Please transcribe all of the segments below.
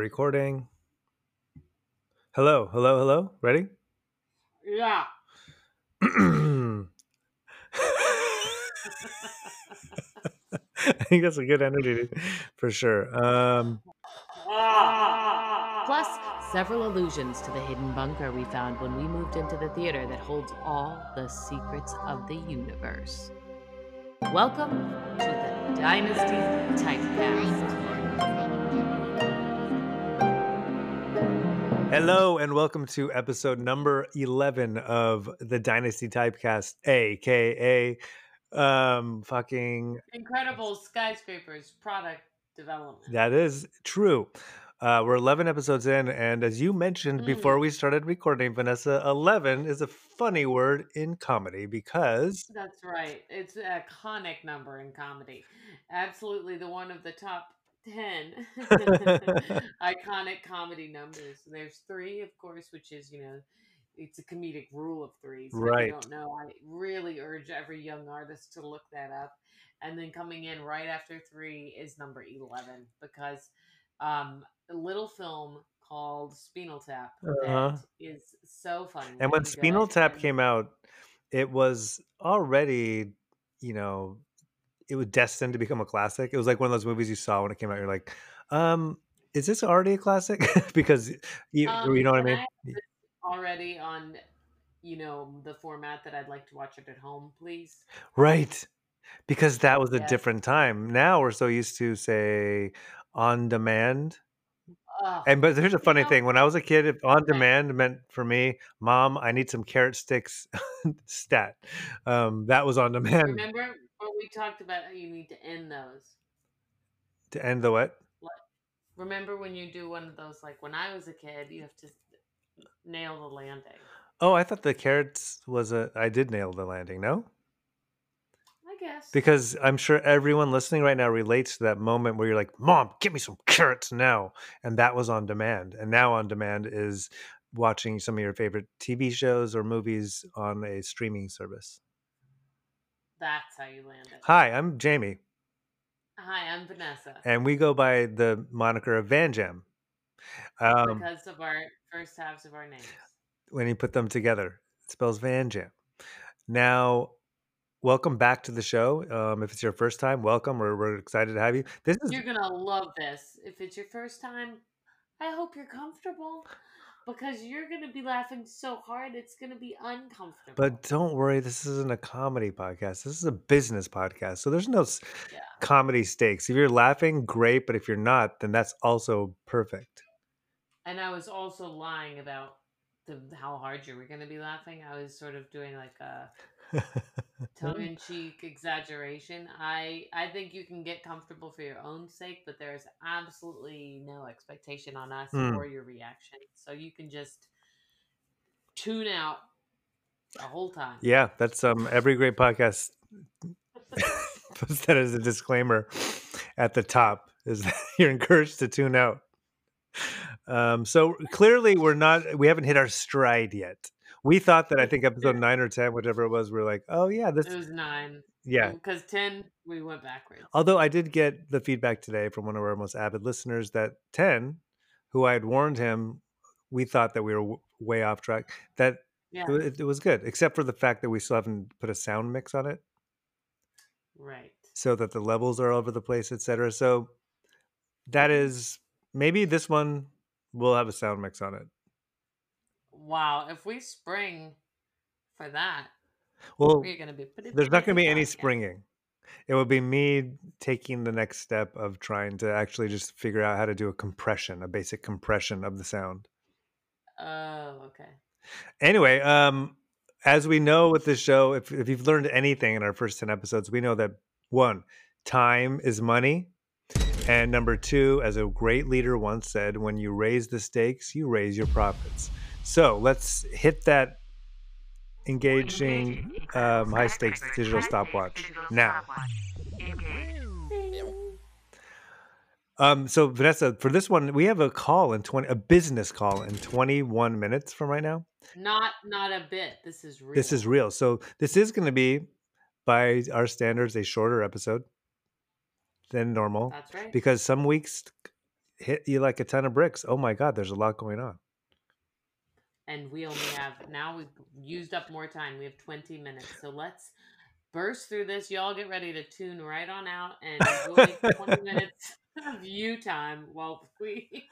Recording. Hello, hello, hello. Ready? Yeah. I think that's a good energy for sure. Um, Plus, several allusions to the hidden bunker we found when we moved into the theater that holds all the secrets of the universe. Welcome to the Dynasty Typecast. Hello, and welcome to episode number 11 of the Dynasty Typecast, aka um, fucking Incredible skyscrapers product development. That is true. Uh, we're 11 episodes in, and as you mentioned before Mm. we started recording, Vanessa, 11 is a funny word in comedy because That's right. It's an iconic number in comedy. Absolutely the one of the top 10 iconic comedy numbers. There's three, of course, which is, you know, it's a comedic rule of three. So if Right. you don't know, I really urge every young artist to look that up. And then coming in right after three is number 11 because um, a little film called Spinal Tap Uh-huh. that is so funny. and when Spinal Tap came out, it was already, you know, it was destined to become a classic. It was like one of those movies you saw when it came out. You're like, um, is this already a classic? because you, Um, you know what I mean? already on, you know, the format that I'd like to watch it at home, please. Right. Because that was a different time. Now we're so used to say on demand. And but here's a You funny know- thing. When I was a kid, if on demand meant for me, mom, I need some carrot sticks stat. Um, that was on demand Remember when we talked about how you need to end those? to end the what? Remember when you do one of those, like when I was a kid, you have to nail the landing. Oh, I thought the carrots was a I did nail the landing, no? Guess. Because I'm sure everyone listening right now relates to that moment where you're like, Mom, give me some carrots now. And that was on demand. And now on demand is watching some of your favorite TV shows or movies on a streaming service. That's how you land it. Hi, I'm Jamie, Hi, I'm Vanessa. and we go by the moniker of Van Jam. Um, because of our first halves of our names. when you put them together, it spells Van Jam. Now, welcome back to the show. Um, if it's your first time, welcome. We're, we're excited to have you. This is You're gonna love this. If it's your first time, I hope you're comfortable because you're gonna be laughing so hard it's gonna be uncomfortable. But don't worry, this isn't a comedy podcast. This is a business podcast. So there's no s- Yeah. comedy stakes. If you're laughing, great. But if you're not, then that's also perfect. and I was also lying about the how hard you were gonna be laughing. I was sort of doing like a tongue in cheek exaggeration. I I think you can get comfortable for your own sake, but there's absolutely no expectation on us Hmm. or your reaction. So you can just tune out the whole time. yeah, that's um every great podcast puts that as a disclaimer at the top is that you're encouraged to tune out. Um, so clearly we're not we haven't hit our stride yet. We thought that I think episode nine or ten, whatever it was, we are like, oh yeah, this It was nine. yeah. Because ten we went backwards. Although I did get the feedback today from one of our most avid listeners that 10, who I had warned him, we thought that we were w- way off track, that Yeah. it, it was good, except for the fact that we still haven't put a sound mix on it Right. so that the levels are all over the place, etc. So that mm-hmm. is maybe this one will have a sound mix on it. Wow. If we spring for that, Well, we're gonna be pretty there's not going to be any springing. It will be me taking the next step of trying to actually just figure out how to do a compression, a basic compression of the sound. Oh, okay. Anyway, um, as we know with this show, if, if you've learned anything in our first 10 episodes, we know that one, time is money. And number two, as a great leader once said, when you raise the stakes, you raise your profits. So let's hit that engaging um, high stakes digital stopwatch now. Um, so Vanessa, for this one, we have a call in 20, a business call in 21 minutes from right now. Not not a bit. This is real. This is real. So this is going to be, by our standards, a shorter episode than normal That's right. because some weeks hit you like a ton of bricks. Oh my god, there's a lot going on. And we only have now we've used up more time. We have 20 minutes. So let's burst through this. Y'all get ready to tune right on out and enjoy 20 minutes of you time while we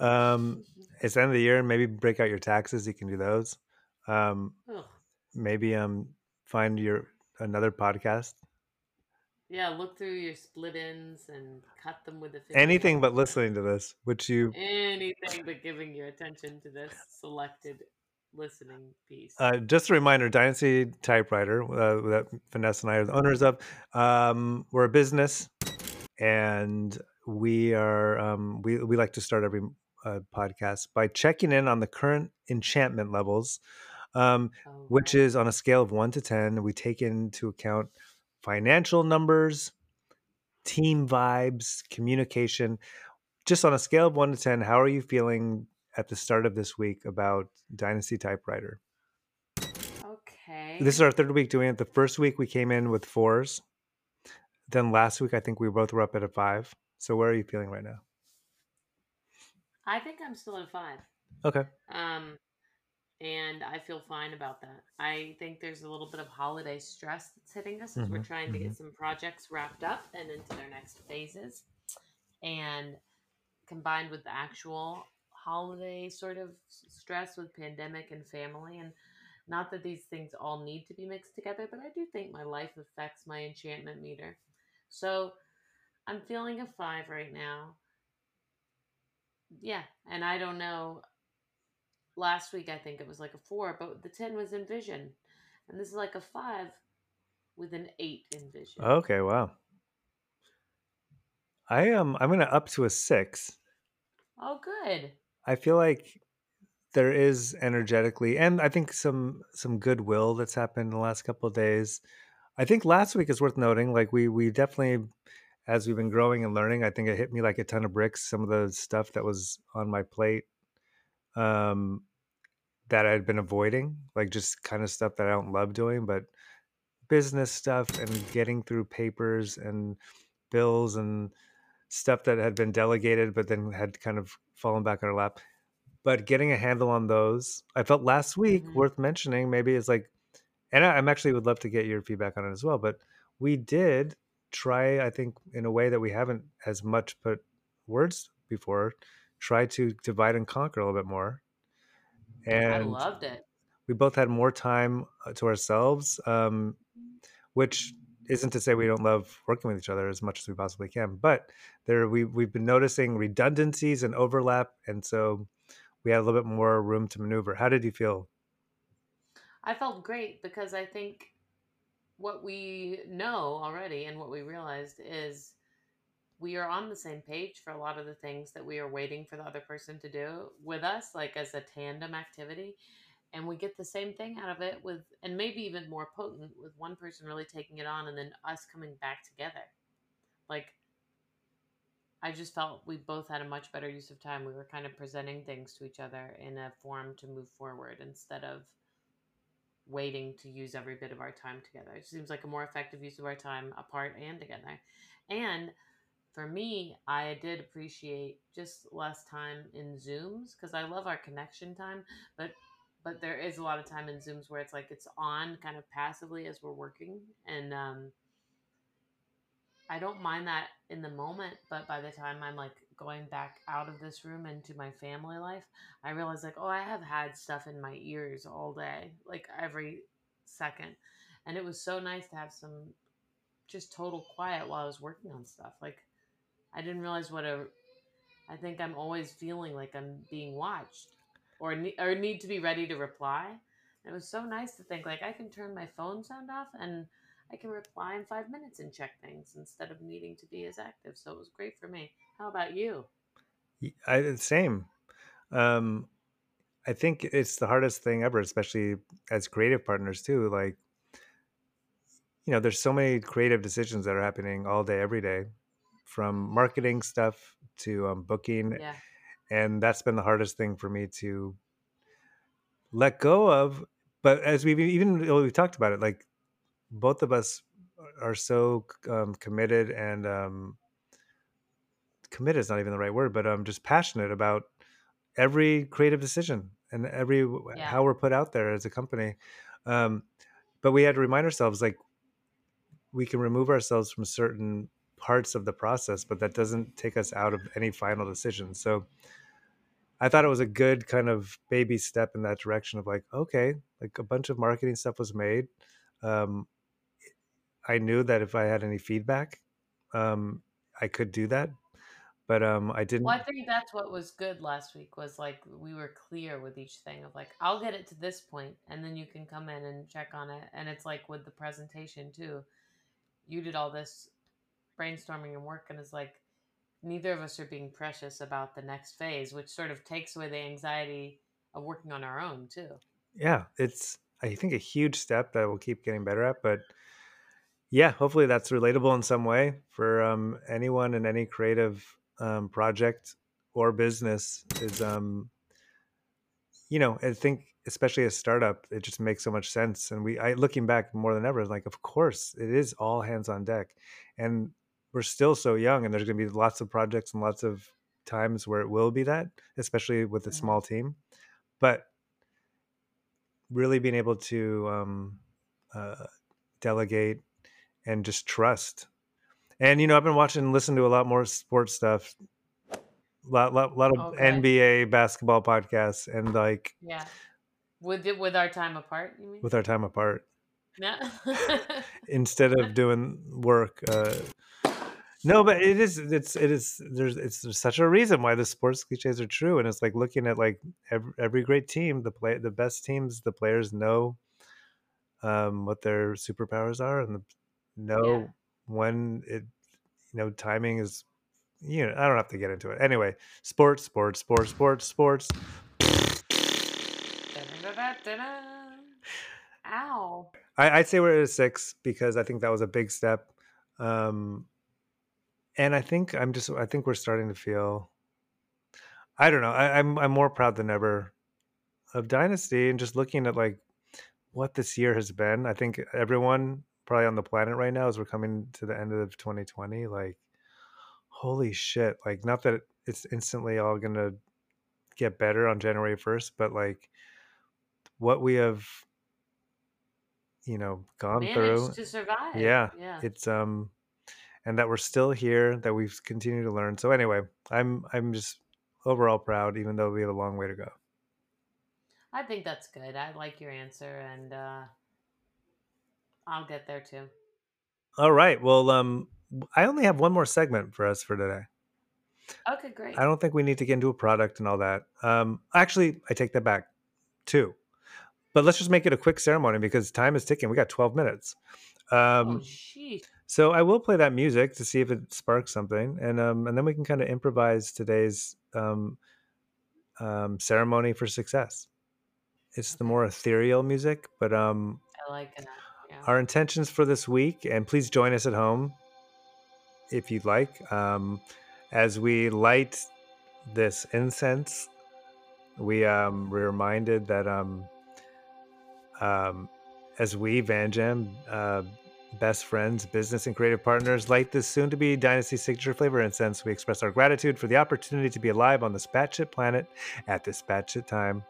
um it's the end of the year maybe break out your taxes you can do those um Ugh. maybe um find your another podcast Yeah, look through your split ins and cut them with a finger. anything but listening to this which you Anything but giving your attention to this selected listening piece. uh, just a reminder dynasty typewriter uh, that vanessa and i are the owners of um we're a business and we are um we, we like to start every uh, podcast by checking in on the current enchantment levels um Oh, which is on a scale of 1 to 10 we take into account financial numbers team vibes communication. Just on a scale of 1 to 10 how are you feeling at the start of this week about dynasty typewriter? Okay. this is our third week doing it. The first week we came in with fours. Then last week i think we both were up at a five. So where are you feeling right now? I think I'm still at a five. okay. Um, and I feel fine about that. I think there's a little bit of holiday stress that's hitting us as we're Mhm, trying to get some projects wrapped up and into their next phases. And combined with the actual holiday sort of stress with pandemic and family and not that these things all need to be mixed together, but I do think my life affects my enchantment meter. So I'm feeling a five right now. Yeah, and I don't know. Last week I think it was like a four, but the ten was in vision, and this is like a five with an eight in vision. okay wow. I am i'm gonna up to a six. Oh, good. i feel like there is energetically and i think some some goodwill that's happened in the last couple of days. I think last week is worth noting like we we definitely as we've been growing and learning i think it hit me like a ton of bricks some of the stuff that was on my plate. Um that i'd been avoiding like just kind of stuff that i don't love doing but business stuff and getting through papers and bills and stuff that had been delegated but then had kind of fallen back on our lap but getting a handle on those i felt last week Mhm. worth mentioning maybe it's like and I, i'm actually would love to get your feedback on it as well but we did try i think in a way that we haven't as much put words before try to divide and conquer a little bit more I and loved it. we both had more time uh, to ourselves um, which isn't to say we don't love working with each other as much as we possibly can but there we, we've been noticing redundancies and overlap and so we had a little bit more room to maneuver how did you feel I felt great because I think what we know already and what we realized is we are on the same page for a lot of the things that we are waiting for the other person to do with us, like as a tandem activity. And we get the same thing out of it with, and maybe even more potent with one person really taking it on and then us coming back together. Like, I just felt we both had a much better use of time. We were kind of presenting things to each other in a form to move forward instead of waiting to use every bit of our time together. It seems like a more effective use of our time apart and together. And for me, I did appreciate just less time in Zooms because I love our connection time, but but there is a lot of time in Zooms where it's like it's on kind of passively as we're working and um I don't mind that in the moment, but by the time I'm like going back out of this room into my family life, I realize like, oh, I have had stuff in my ears all day, like every second. And it was so nice to have some just total quiet while I was working on stuff. Like I didn't realize what a I think I'm always feeling like I'm being watched or ne- or need to be ready to reply. It was so nice to think like I can turn my phone sound off and I can reply in five minutes and check things instead of needing to be as active. So it was great for me. How about you? I, same um, i think it's the hardest thing ever especially as creative partners too like you know there's so many creative decisions that are happening all day every day from marketing stuff to um, booking Yeah. and that's been the hardest thing for me to let go of but as we've even we've talked about it like both of us are so um, committed and um, committed is not even the right word, but I'm just passionate about every creative decision and every Yeah. how we're put out there as a company. Um, but we had to remind ourselves like we can remove ourselves from certain parts of the process, but that doesn't take us out of any final decision. So I thought it was a good kind of baby step in that direction of like, okay, like a bunch of marketing stuff was made. Um, I knew that if I had any feedback, um, I could do that, but um, I didn't. Well, I think that's what was good last week was like we were clear with each thing of like I'll get it to this point and then you can come in and check on it and it's like with the presentation too. You did all this brainstorming and work and it's like neither of us are being precious about the next phase, which sort of takes away the anxiety of working on our own too. yeah, it's I think a huge step that we'll keep getting better at, but yeah, hopefully that's relatable in some way for um, anyone in any creative um, project or business. Is um, you know, I think especially a startup, it just makes so much sense. And we, I looking back more than ever, like of course it is all hands on deck, and we're still so young, and there's going to be lots of projects and lots of times where it will be that, especially with a Mhm. small team. But really being able to um, uh, delegate and just trust. And you know, I've been watching and listening to a lot more sports stuff, a lot, lot, lot of Okay. NBA basketball podcasts, and like Yeah. With it with our time apart, you mean? with our time apart, Yeah. instead of doing work. Uh, no, but it is. It's it is. There's it's there's such a reason why the sports cliches are true, and it's like looking at like every, every great team, the play the best teams, the players know um, what their superpowers are, and the, know when it you know timing is. You know, I don't have to get into it. Anyway, sports, sports, sports, sports, sports. Ow. I, I'd say we're at a six because I think that was a big step. Um, and I think I'm just I think we're starting to feel I don't know, I, I'm I'm more proud than ever of Dynasty and just looking at like what this year has been. I think everyone probably on the planet right now as we're coming to the end of 2020, like holy shit. Like not that it's instantly all gonna get better on January 1st, but like what we have you know gone through Managed to survive. yeah Yeah. it's um and that we're still here that we've continued to learn so anyway i'm i'm just overall proud even though we have a long way to go I think that's good. I like your answer and uh I'll get there too. all right well um i only have one more segment for us for today Okay, great. i don't think we need to get into a product and all that um actually i take that back too but let's just make it a quick ceremony because time is ticking we got 12 minutes oh um sheesh. So I will play that music to see if it sparks something, and um, and then we can kind of improvise today's um, um, ceremony for success. It's the more ethereal music, but um, I like that. Yeah. our intentions for this week, and please join us at home if you'd like, um, as we light this incense. We um, we're reminded that um, um, as we Van Jam, uh, best friends, business, and creative partners, light this soon to be Dynasty signature flavor incense. We express our gratitude for the opportunity to be alive on this batshit planet at this batshit time.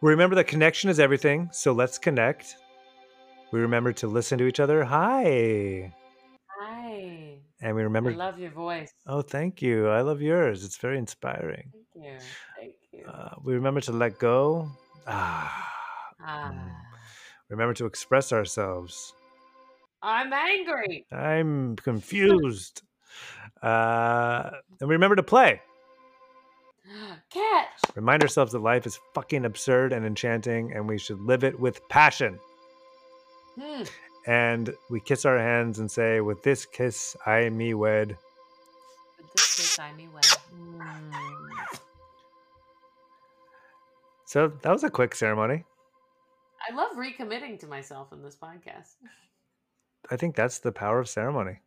We remember that connection is everything, so let's connect. We remember to listen to each other. Hi. Hi. And we remember. I love your voice. Oh, thank you. I love yours. It's very inspiring. Thank you. Thank you. Uh, we remember to let go. Ah. ah. Remember to express ourselves. I'm angry. I'm confused. Uh, and remember to play. Catch. Remind ourselves that life is fucking absurd and enchanting, and we should live it with passion. Hmm. And we kiss our hands and say, "With this kiss, I me wed." With this kiss, I me wed. Mm. So that was a quick ceremony. I love recommitting to myself in this podcast. I think that's the power of ceremony.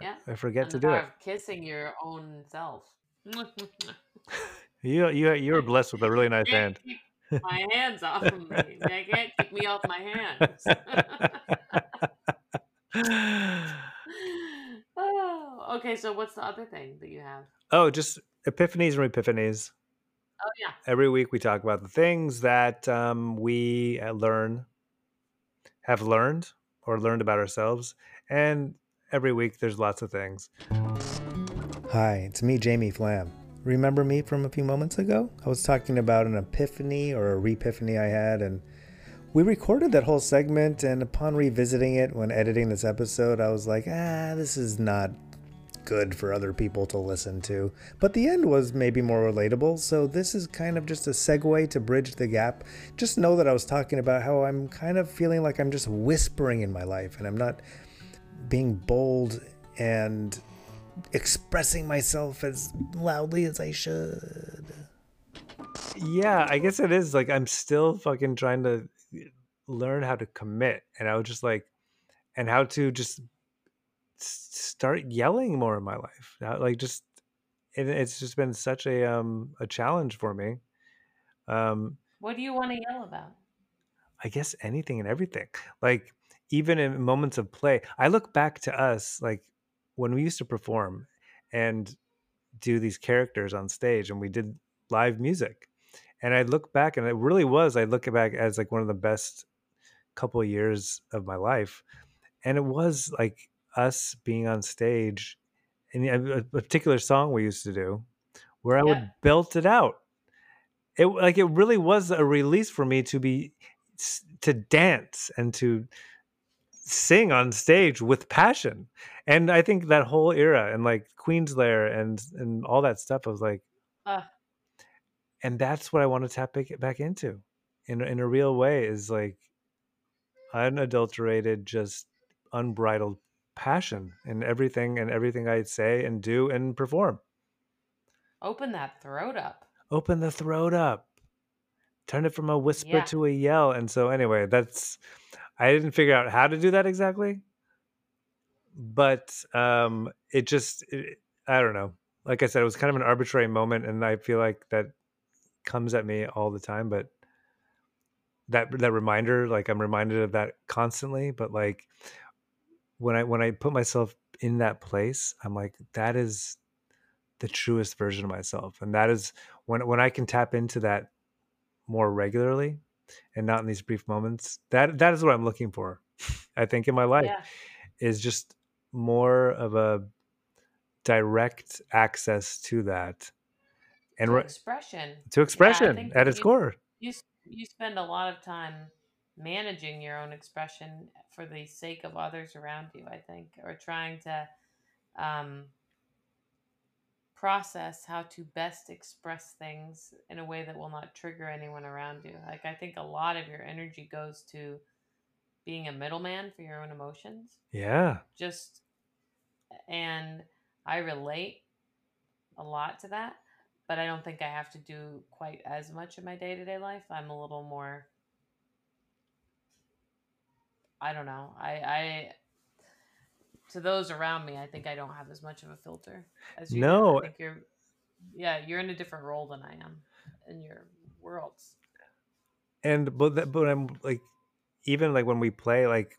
Yeah. I forget and to the do power it. of kissing your own self. You you you were blessed with a really nice hand. my hands off of me. They can't keep me off my hands. oh, okay, so what's the other thing that you have? Oh, just epiphanies and epiphanies. Oh yeah. Every week we talk about the things that um, we uh, learn, have learned, or learned about ourselves, and every week there's lots of things. Hi, it's me, Jamie Flam. Remember me from a few moments ago? I was talking about an epiphany or a repiphany I had, and we recorded that whole segment. And upon revisiting it when editing this episode, I was like, ah, this is not good for other people to listen to. But the end was maybe more relatable, so this is kind of just a segue to bridge the gap. Just know that I was talking about how I'm kind of feeling like I'm just whispering in my life and I'm not being bold and expressing myself as loudly as I should. Yeah, I guess it is like I'm still fucking trying to learn how to commit and I was just like and how to just start yelling more in my life. Like just it, it's just been such a um a challenge for me. Um What do you want to yell about? I guess anything and everything. Like even in moments of play, I look back to us like when we used to perform and do these characters on stage and we did live music. And I look back and it really was I look back as like one of the best couple years of my life. And it was like us being on stage in a particular song we used to do where I Yeah. would belt it out. It like it really was a release for me to be to dance and to sing on stage with passion. And I think that whole era and like Queenslayer and and all that stuff I was like Uh, and that's what I want to tap back, back into in in a real way is like unadulterated just unbridled passion in everything and everything I say and do and perform. open that throat up. Open the throat up. Turn it from a whisper Yeah. to a yell. And so anyway, that's I didn't figure out how to do that exactly. But um it just it, I don't know. Like I said, it was kind of an arbitrary moment and I feel like that comes at me all the time, but that that reminder, like I'm reminded of that constantly, but like when I when I put myself in that place, I'm like that is the truest version of myself. And that is when when I can tap into that more regularly and not in these brief moments, that that is what I'm looking for. I think in my life Yeah. is just more of a direct access to that and To re- expression. to expression think at its you- core. You you spend a lot of time managing your own expression for the sake of others around you. I think, or trying to um, process how to best express things in a way that will not trigger anyone around you. Like I think a lot of your energy goes to being a middleman for your own emotions. Yeah. Just and I relate a lot to that, but I don't think I have to do quite as much in my day to day life. I'm a little more. I don't know. I, I to those around me, I think I don't have as much of a filter as you. do. No. I think you're. Yeah, you're in a different role than I am in your worlds. and but that, but I'm like even like when we play like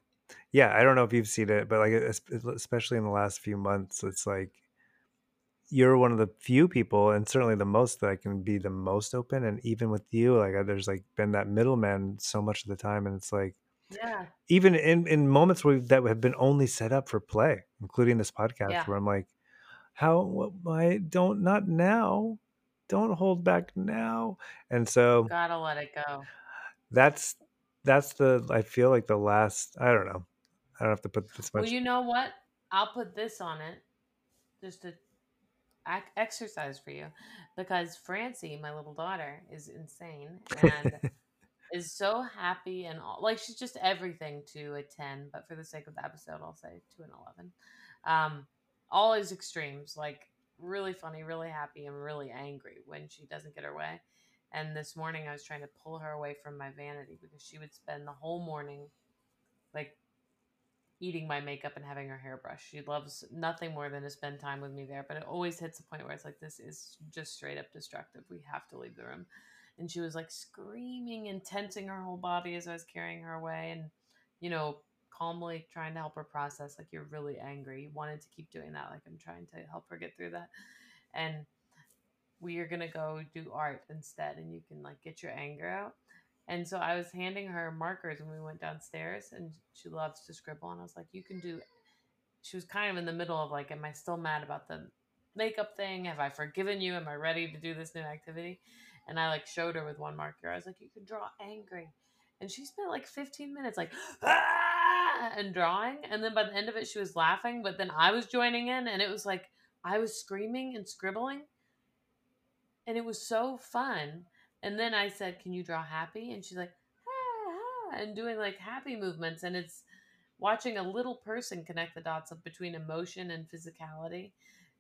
yeah I don't know if you've seen it but like especially in the last few months it's like you're one of the few people and certainly the most that I can be the most open and even with you like there's like been that middleman so much of the time and it's like Yeah. even in in moments where that have been only set up for play including this podcast Yeah. where I'm like how what, why don't not now don't hold back now and so Gotta let it go. that's that's the I feel like the last I don't know. I don't have to put this much. Well, you know what? I'll put this on it, just to exercise for you, because Francie, my little daughter, is insane and is so happy and all, like she's just everything to a ten. But for the sake of the episode, I'll say to an eleven. Um, all is extremes, like really funny, really happy, and really angry when she doesn't get her way. And this morning, I was trying to pull her away from my vanity because she would spend the whole morning, like eating my makeup and having her hair brushed. She loves nothing more than to spend time with me there. But it always hits a point where it's like, this is just straight up destructive. We have to leave the room. And she was like screaming and tensing her whole body as I was carrying her away and, you know, calmly trying to help her process like you're really angry. You wanted to keep doing that. Like I'm trying to help her get through that. And we are gonna go do art instead and you can like get your anger out. And so I was handing her markers when we went downstairs and she loves to scribble and I was like, you can do she was kind of in the middle of like, Am I still mad about the makeup thing? Have I forgiven you? Am I ready to do this new activity? And I like showed her with one marker. I was like, You can draw angry. And she spent like 15 minutes like ah! and drawing. And then by the end of it, she was laughing. But then I was joining in and it was like I was screaming and scribbling. And it was so fun. And then I said, Can you draw happy? And she's like, ah, ah, and doing like happy movements. And it's watching a little person connect the dots of between emotion and physicality.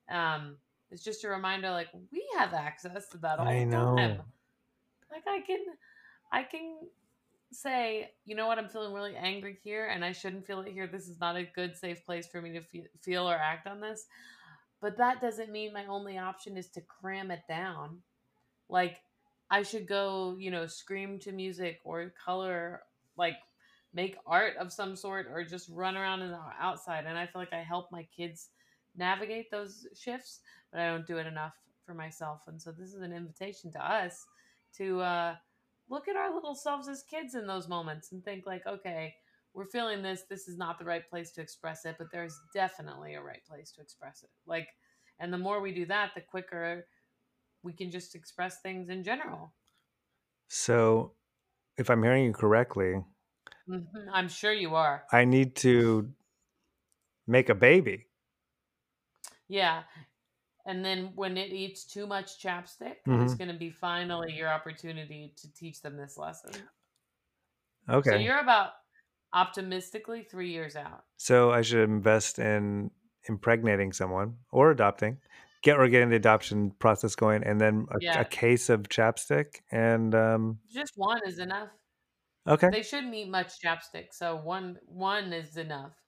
Um, it's just a reminder like we have access to that all I the know. time. Like I can I can say, you know what, I'm feeling really angry here and I shouldn't feel it here. This is not a good, safe place for me to fe- feel or act on this. But that doesn't mean my only option is to cram it down. Like, I should go, you know, scream to music or color, like, make art of some sort or just run around in the outside. And I feel like I help my kids navigate those shifts, but I don't do it enough for myself. And so this is an invitation to us to, uh, look at our little selves as kids in those moments and think like okay we're feeling this. This is not the right place to express it but there's definitely a right place to express it. Like and the more we do that the quicker we can just express things in general. So, if I'm hearing you correctly, Mhm, i'm sure you are. I need to make a baby. Yeah and then when it eats too much chapstick Mhm. it's going to be finally your opportunity to teach them this lesson Okay. so you're about optimistically three years out So I should invest in impregnating someone or adopting, get or getting the adoption process going, and then a, Yeah. a case of chapstick. And um, just one is enough okay, They shouldn't eat much chapstick, so one one is enough.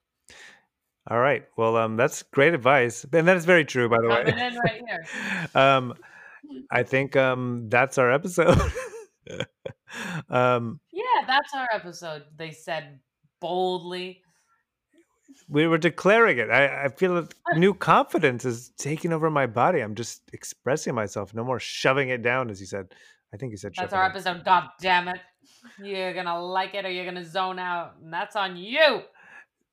All right. Well, um, that's great advice, and that is very true, by the Coming way. in right here. um, I think um, that's our episode. um, Yeah, that's our episode. They said boldly. we were declaring it. I, I feel that new confidence is taking over my body. I'm just expressing myself. No more shoving it down, as you said. I think you said That's shoving our it. episode. God damn it! You're gonna like it or you're gonna zone out, and that's on you.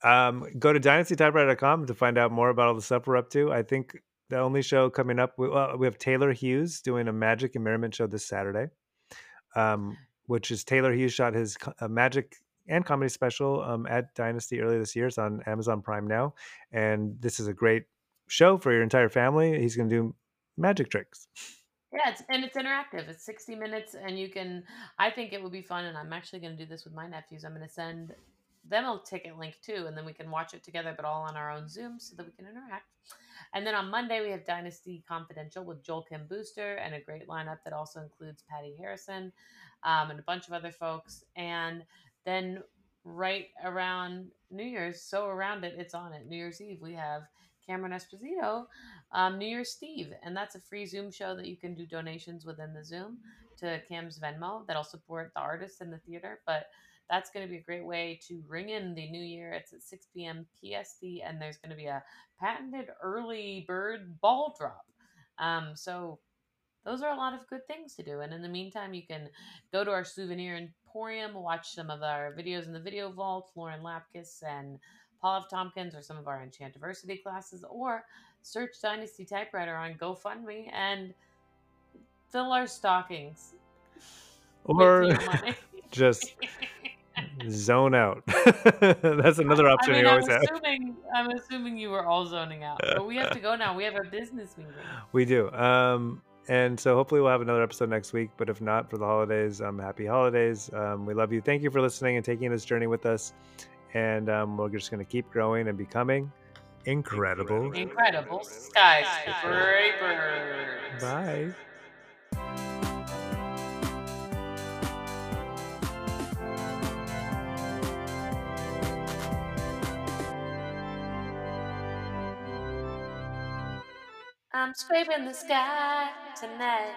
Um, go to dynastytypewriter.com to find out more about all the stuff we're up to. I think the only show coming up, we, well, we have Taylor Hughes doing a Magic and Merriment show this Saturday, um, which is Taylor Hughes shot his uh, magic and comedy special um, at Dynasty earlier this year. It's on Amazon Prime now. And this is a great show for your entire family. He's going to do magic tricks. Yeah, it's, and it's interactive. It's 60 minutes, and you can. I think it would be fun, and I'm actually going to do this with my nephews. I'm going to send a ticket link too, and then we can watch it together, but all on our own Zoom so that we can interact. And then on Monday, we have Dynasty Confidential with Joel Kim Booster and a great lineup that also includes Patty Harrison um, and a bunch of other folks. And then right around New Year's, so around it, it's on it. New Year's Eve, we have Cameron Esposito, um, New Year's Steve, and that's a free Zoom show that you can do donations within the Zoom to Cam's Venmo that'll support the artists in the theater. But that's going to be a great way to ring in the new year. It's at 6 p.m. PST, and there's going to be a patented early bird ball drop. Um, so those are a lot of good things to do. And in the meantime, you can go to our souvenir emporium, watch some of our videos in the video vault, Lauren Lapkus and Paul F. Tompkins, or some of our Enchantiversity classes, or search Dynasty Typewriter on GoFundMe and fill our stockings. Or just zone out. That's another I option mean, you I'm always have. assuming I'm assuming you were all zoning out, but we have to go now. We have a business meeting. We do. Um, and so hopefully we'll have another episode next week. But if not for the holidays, um, happy holidays. Um, we love you. Thank you for listening and taking this journey with us. And um, we're just going to keep growing and becoming incredible. Incredible skyscrapers. Bye. I'm scraping the sky tonight.